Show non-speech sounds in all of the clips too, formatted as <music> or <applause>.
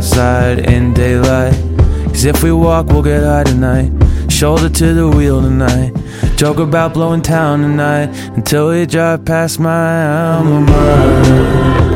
outside in daylight. Cause if we walk, we'll get high tonight. Shoulder to the wheel tonight. Joke about blowing town tonight until we drive past my alma mater.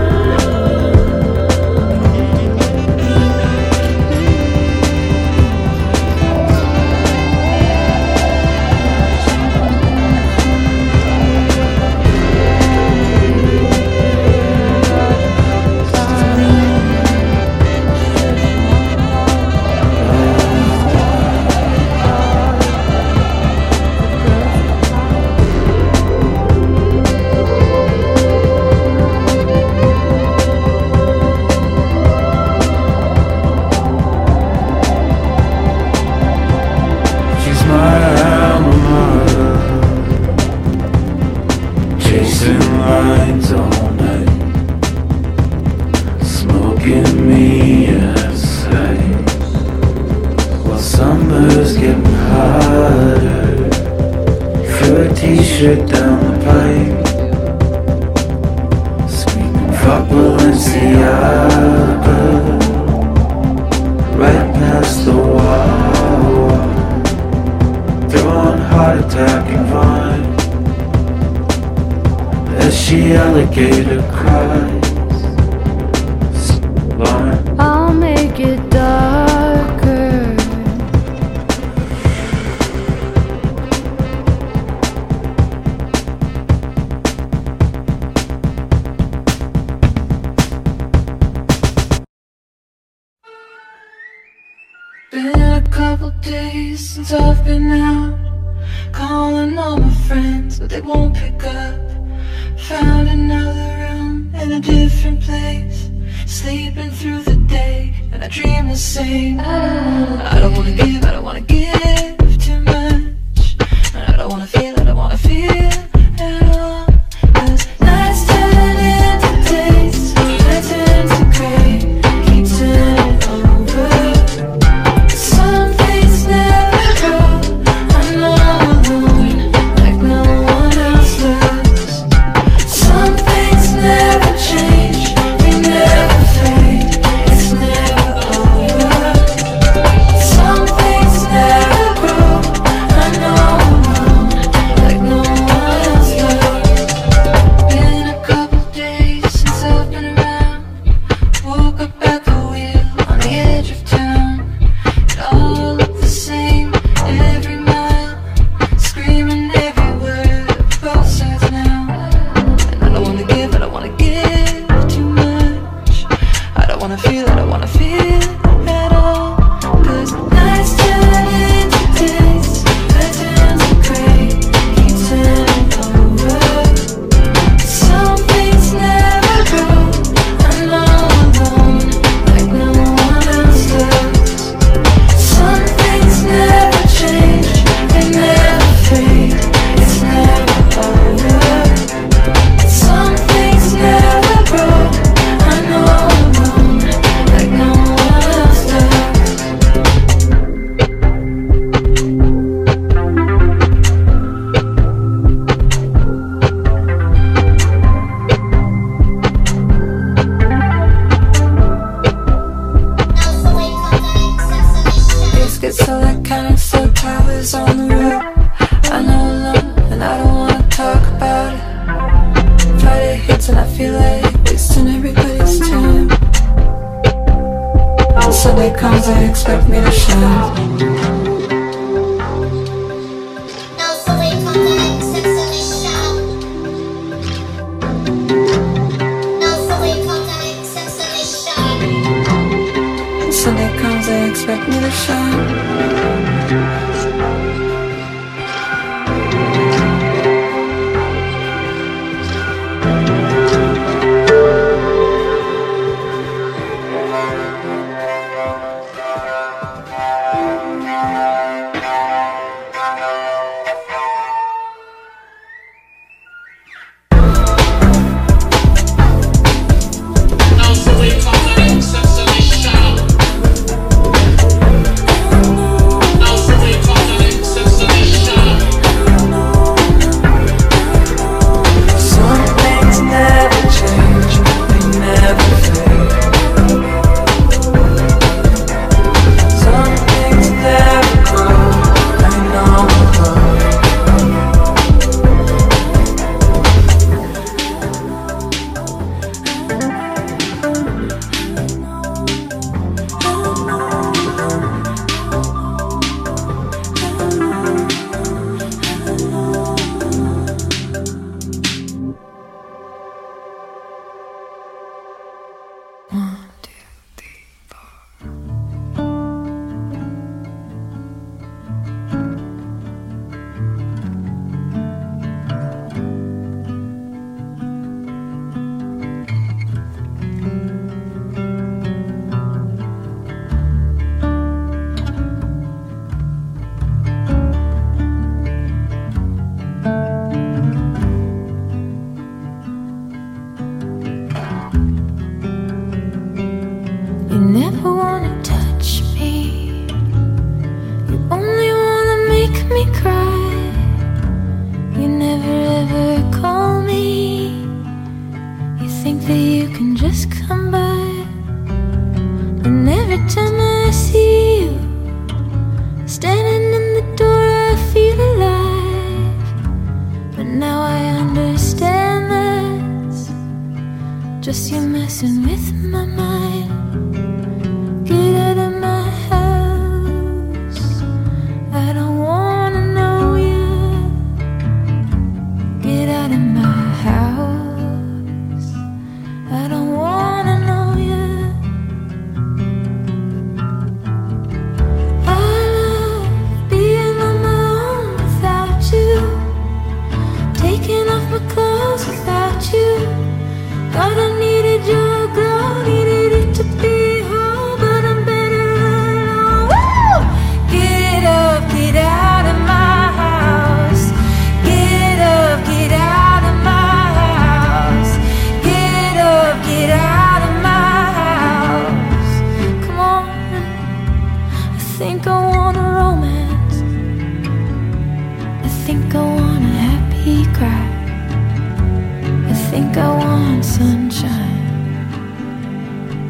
Think I want sunshine.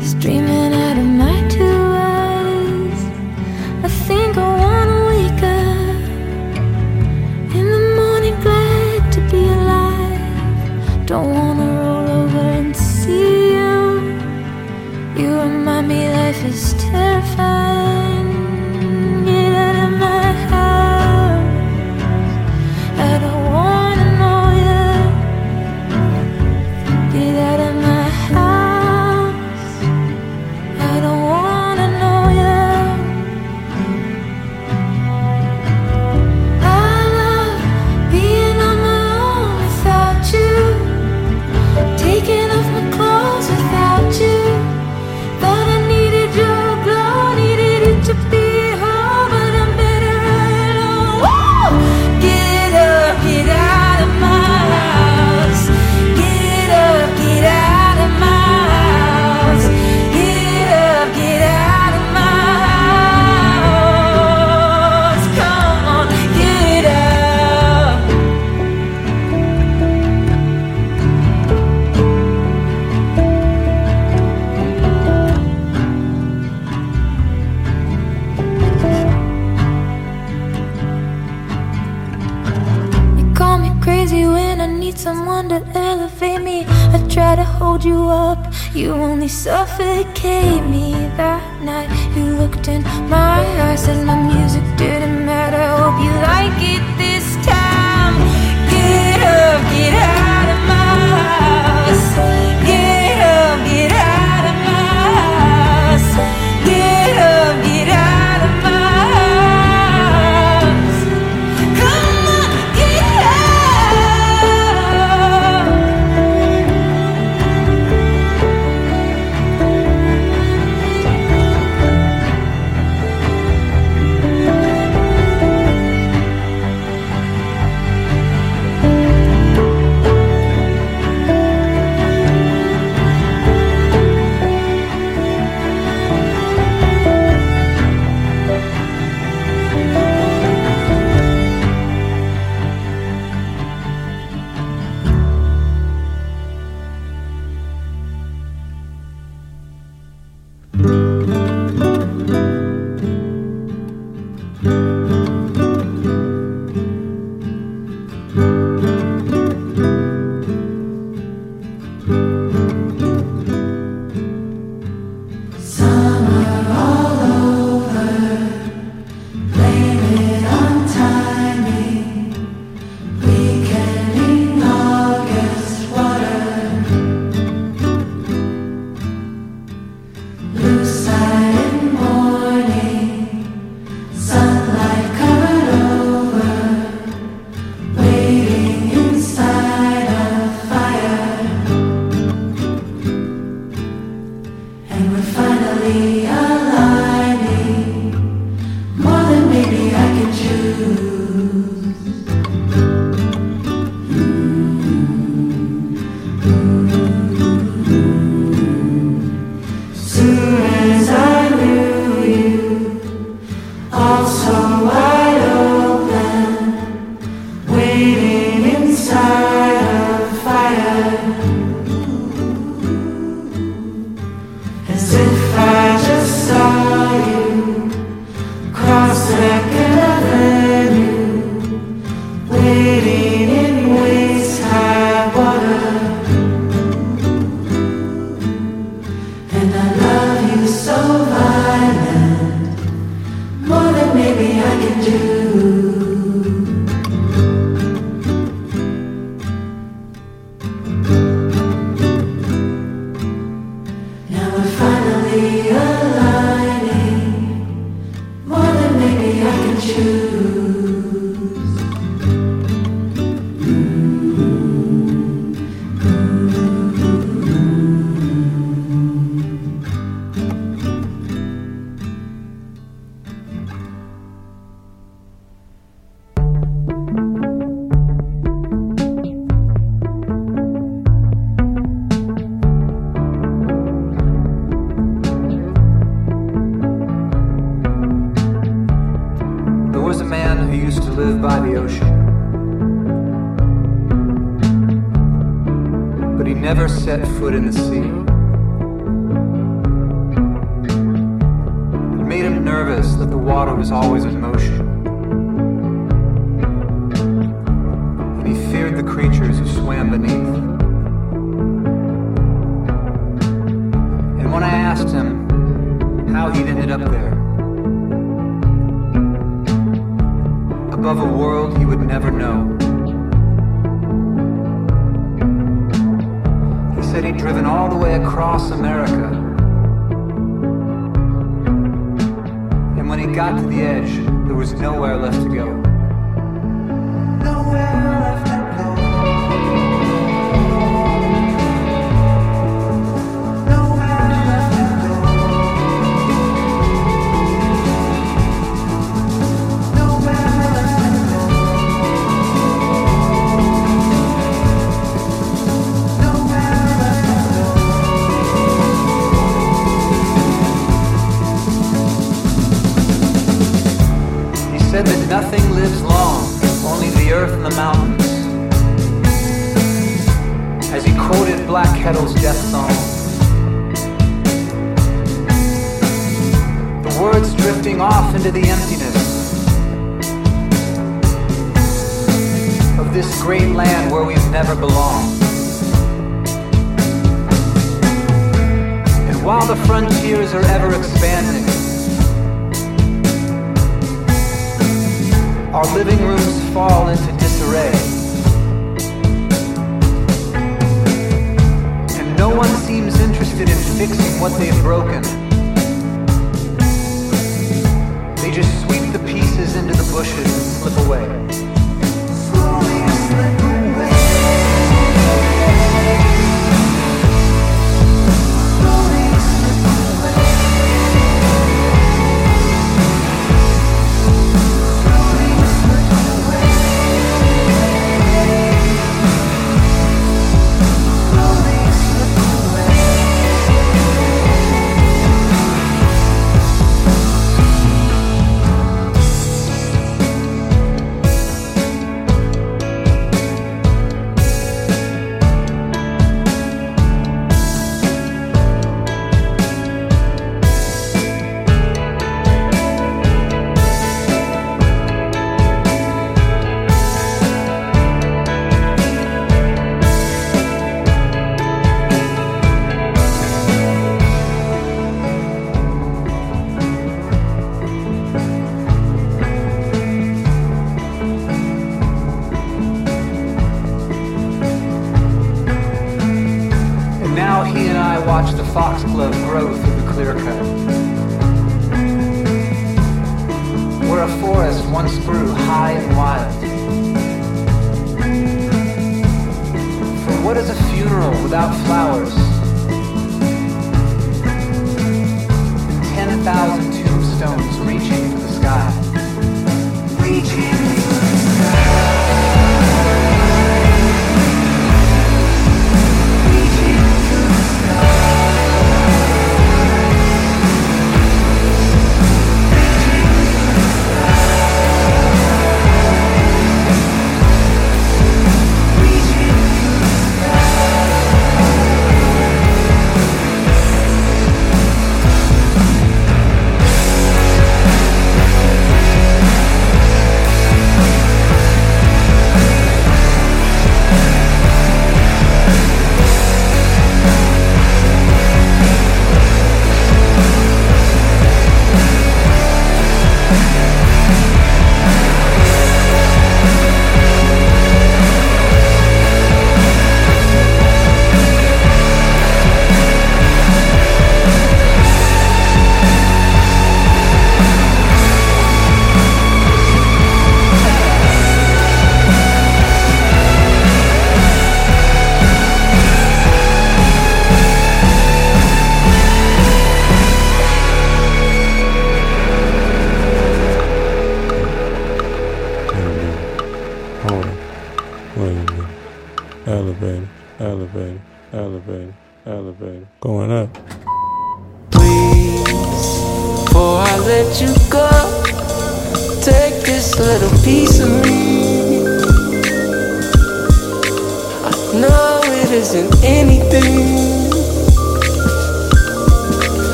Streaming out of hold you up, you only suffocate me. That night You looked in my eyes and my music didn't matter. Hope you like it this time. Get up, get out feared the creatures who swam beneath. And when I asked him how he'd ended up there, above a world he would never know. He said he'd driven all the way across America. And when he got to the edge, there was nowhere left to go. Nothing lives long, only the earth and the mountains. As he quoted Black Kettle's death song. The words drifting off into the emptiness of this great land where we've never belonged. And while the frontiers are ever expanding, our living rooms fall into disarray. And no one seems interested in fixing what they've broken. They just sweep the pieces into the bushes and slip away.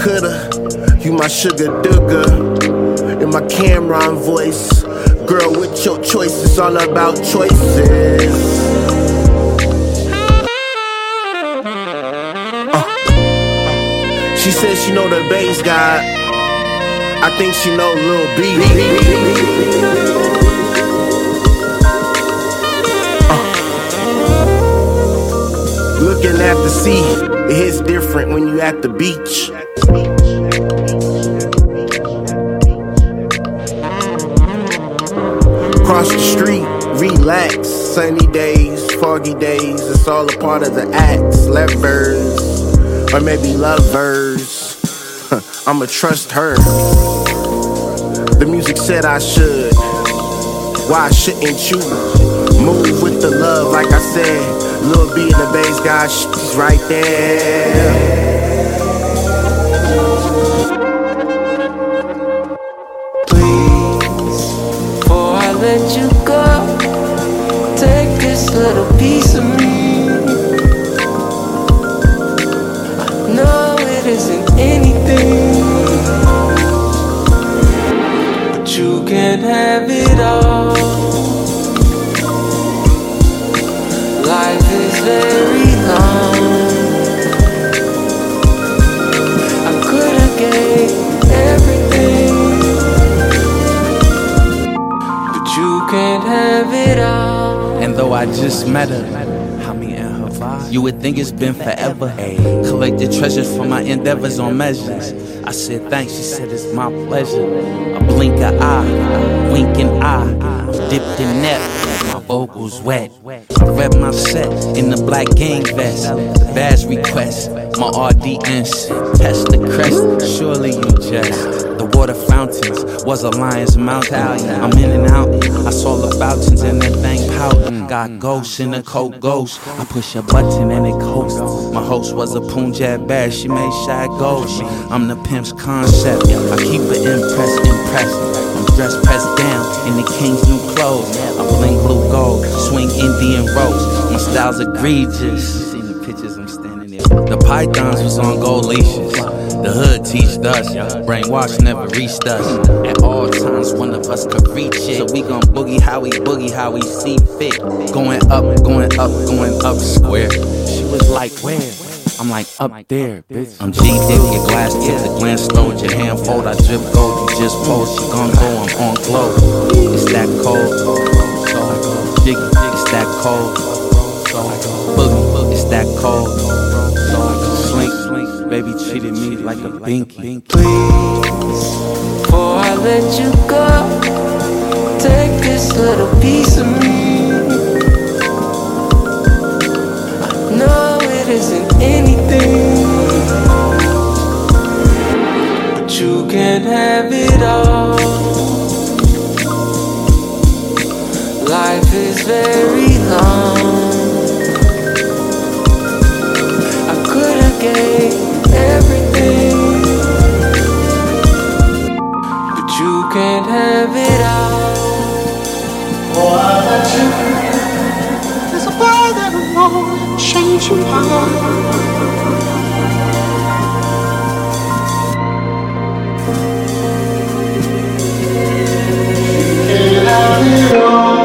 Coulda. You my sugar dooger, in my Cam'ron voice. Girl, with your choices, all about choices. Uh. She says she know the Based God. I think she know Lil B. Looking at the sea, it hits different when you at the beach. Cross the street, relax. Sunny days, foggy days, it's all a part of the act. Levers, or maybe lovers. <laughs> I'ma trust her. The music said I should. Why shouldn't you move with the love? Like I said, Lil B and the bass guy, she's right there. You can't have it all. Life is very long. I could have gave everything. But you can't have it all. And though I just met her, you would think it's been forever. Collected treasures for my endeavors on measures. I said thanks, she said it's my pleasure. A blink of eye, winking eye, dipped in net, my vocals wet. Read my set in the black gang vest. Badge request, my audience. Test the crest, surely you jest. The water fountains was a lion's mouth. I'm in and out. I saw the fountains and that thing pouting. Got mm. ghosts in the coat ghost. I push a button and it coasts. My host was a Punjab bear. She made shy ghost. I'm the pimp's concept. I keep it impressed, impressed. I'm dressed pressed down in the king's new clothes. I bling blue gold, swing Indian ropes. My style's egregious. Seen the pictures I'm standing there. The pythons was on gold leashes. The hood teached us, brainwash never reached us. At all times, one of us could reach it. So we gon' boogie how we boogie how we see fit. Going up, going up, going up square. She was like, where? I'm like, up there, bitch. I'm G Dip, your glass tip, the glance stone, your hand fold. I drip gold, you just pose. She gon' go, I'm on glow. It's that cold. Jiggy, it's that cold. Boogie, it's that cold. So slink, slink, baby treated me like a binky. Please, before I let you go, take this little piece of me. I know it isn't anything, but you can't have it all. Life is very long. I could have gave can't have it all. Oh, I let you. There's a world that won't change your heart. Pouring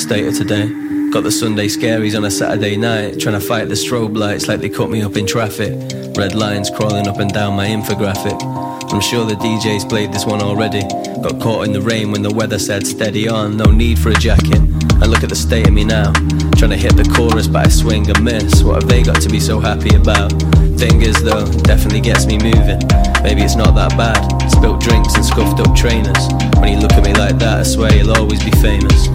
isn't? State of today. Got the Sunday scaries on a Saturday night, trying to fight the strobe lights like they cut me up in traffic. Red lines crawling up and down my infographic. I'm sure the DJ's played this one already. Got caught in the rain when the weather said steady on, no need for a jacket. And look at the state of me now. Trying to hit the chorus, but I swing and miss. What have they got to be so happy about? Thing is, though, definitely gets me moving. Maybe it's not that bad. Spilt drinks and scuffed up trainers. When you look at me like that, I swear you'll always be famous.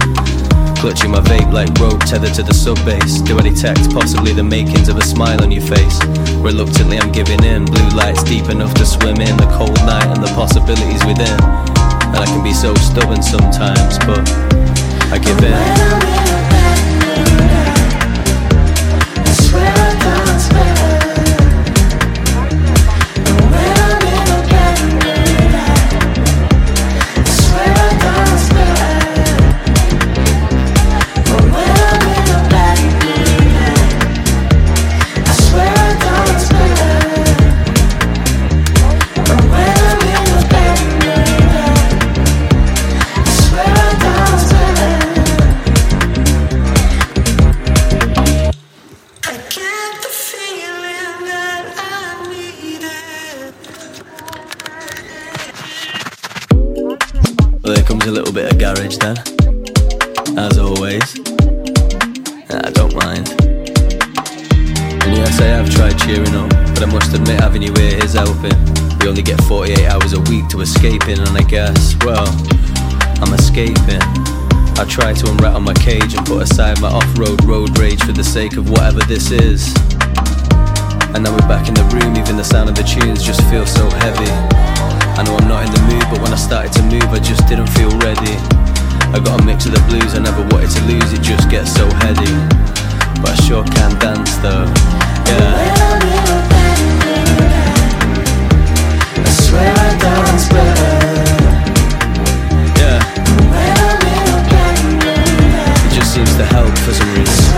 Clutching my vape like rope tethered to the sub bass. Do I detect possibly the makings of a smile on your face? Reluctantly, I'm giving in. Blue lights deep enough to swim in the cold night and the possibilities within. And I can be so stubborn sometimes, but I give in. A little bit of garage then, as always. I don't mind. And yes, I have tried cheering up, but I must admit having you here is helping. We only get 48 hours a week to escape escaping, and I guess, well, I'm escaping. I try to unrattle my cage and put aside my off-road road rage for the sake of whatever this is. And now we're back in the room, even the sound of the tunes just feels so heavy. I know I'm not in the mood, but when I started to move, I just didn't feel ready. I got a mix of the blues I never wanted to lose, it just gets so heady. But I sure can dance though, yeah. I swear I dance better. Yeah. It just seems to help for some reason.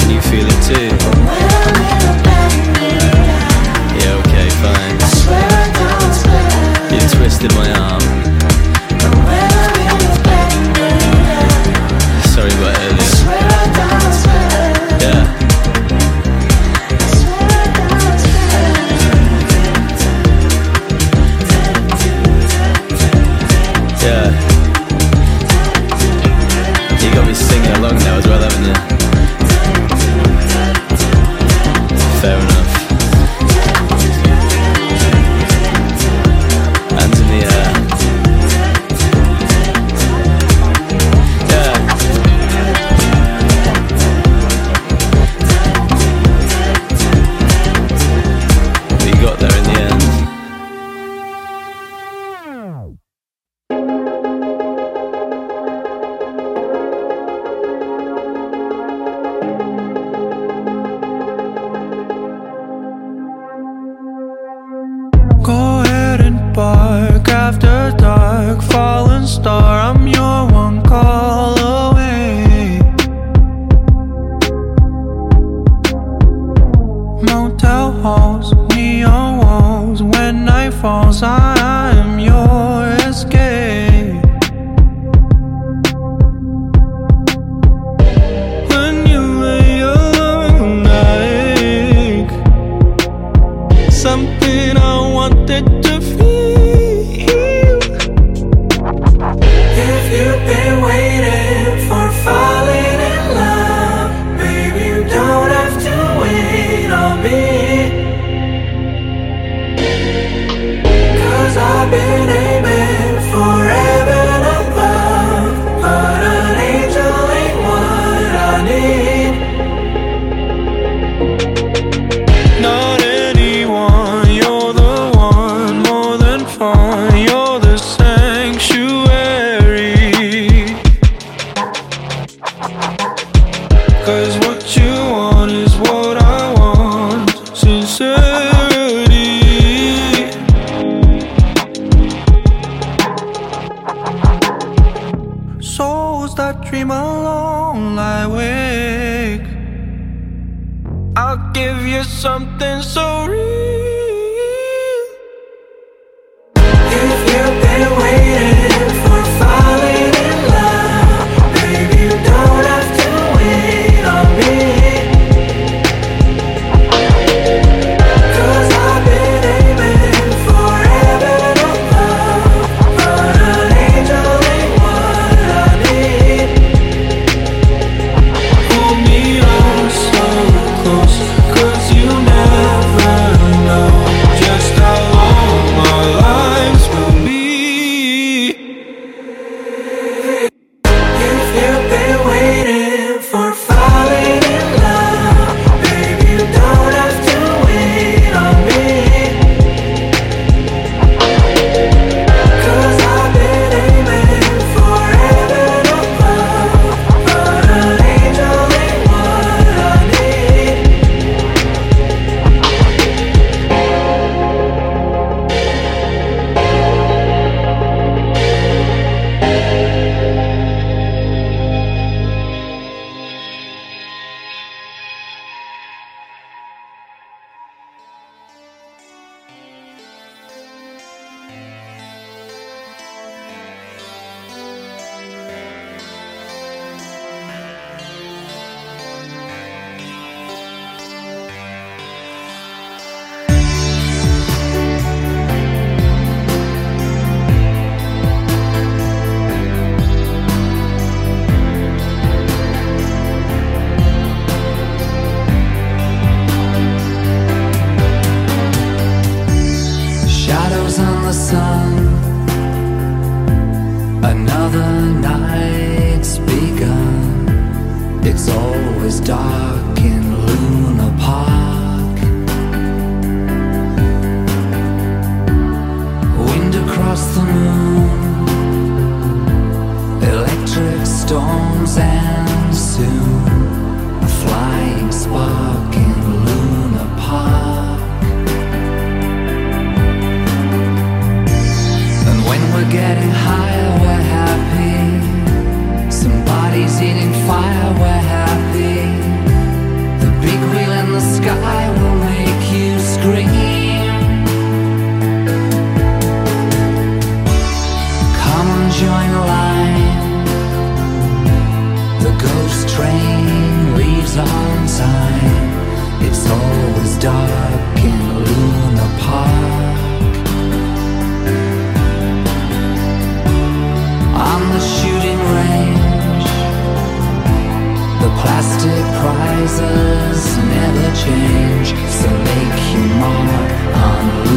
Can you feel it too? Better. always dark in Luna Park. Wind across the moon, electric storms, and soon. change, so make your mark on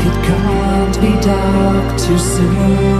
it can't be dark too soon.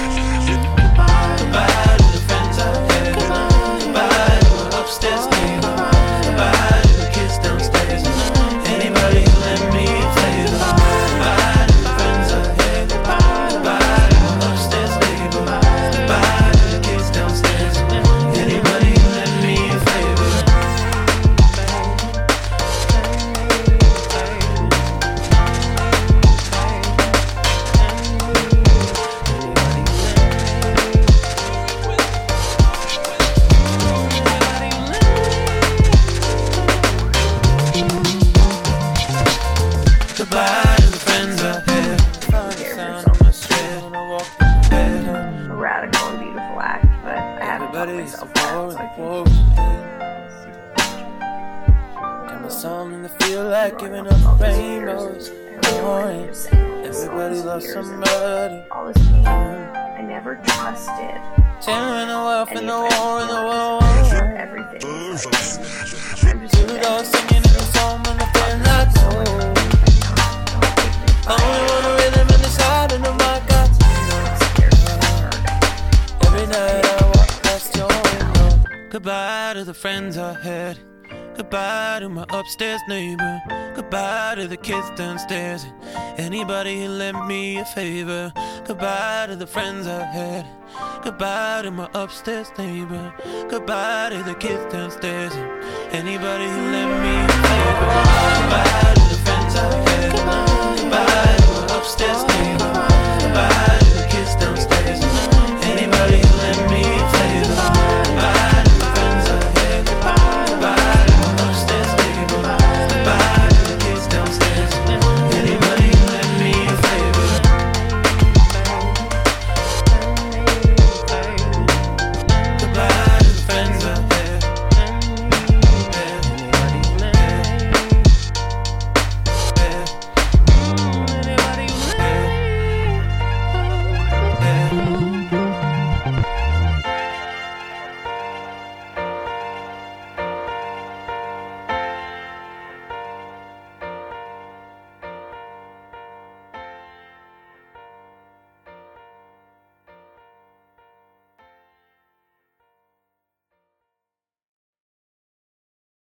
Thank you. Goodbye to the friends I had. Goodbye to my upstairs neighbor. Goodbye to the kids downstairs. And anybody who lent me a favor. Goodbye to the friends I had. Goodbye to my upstairs neighbor. Goodbye to the kids downstairs. And anybody who lent me a favor. Goodbye to the friends I had. Goodbye, Goodbye to my upstairs neighbor. Goodbye.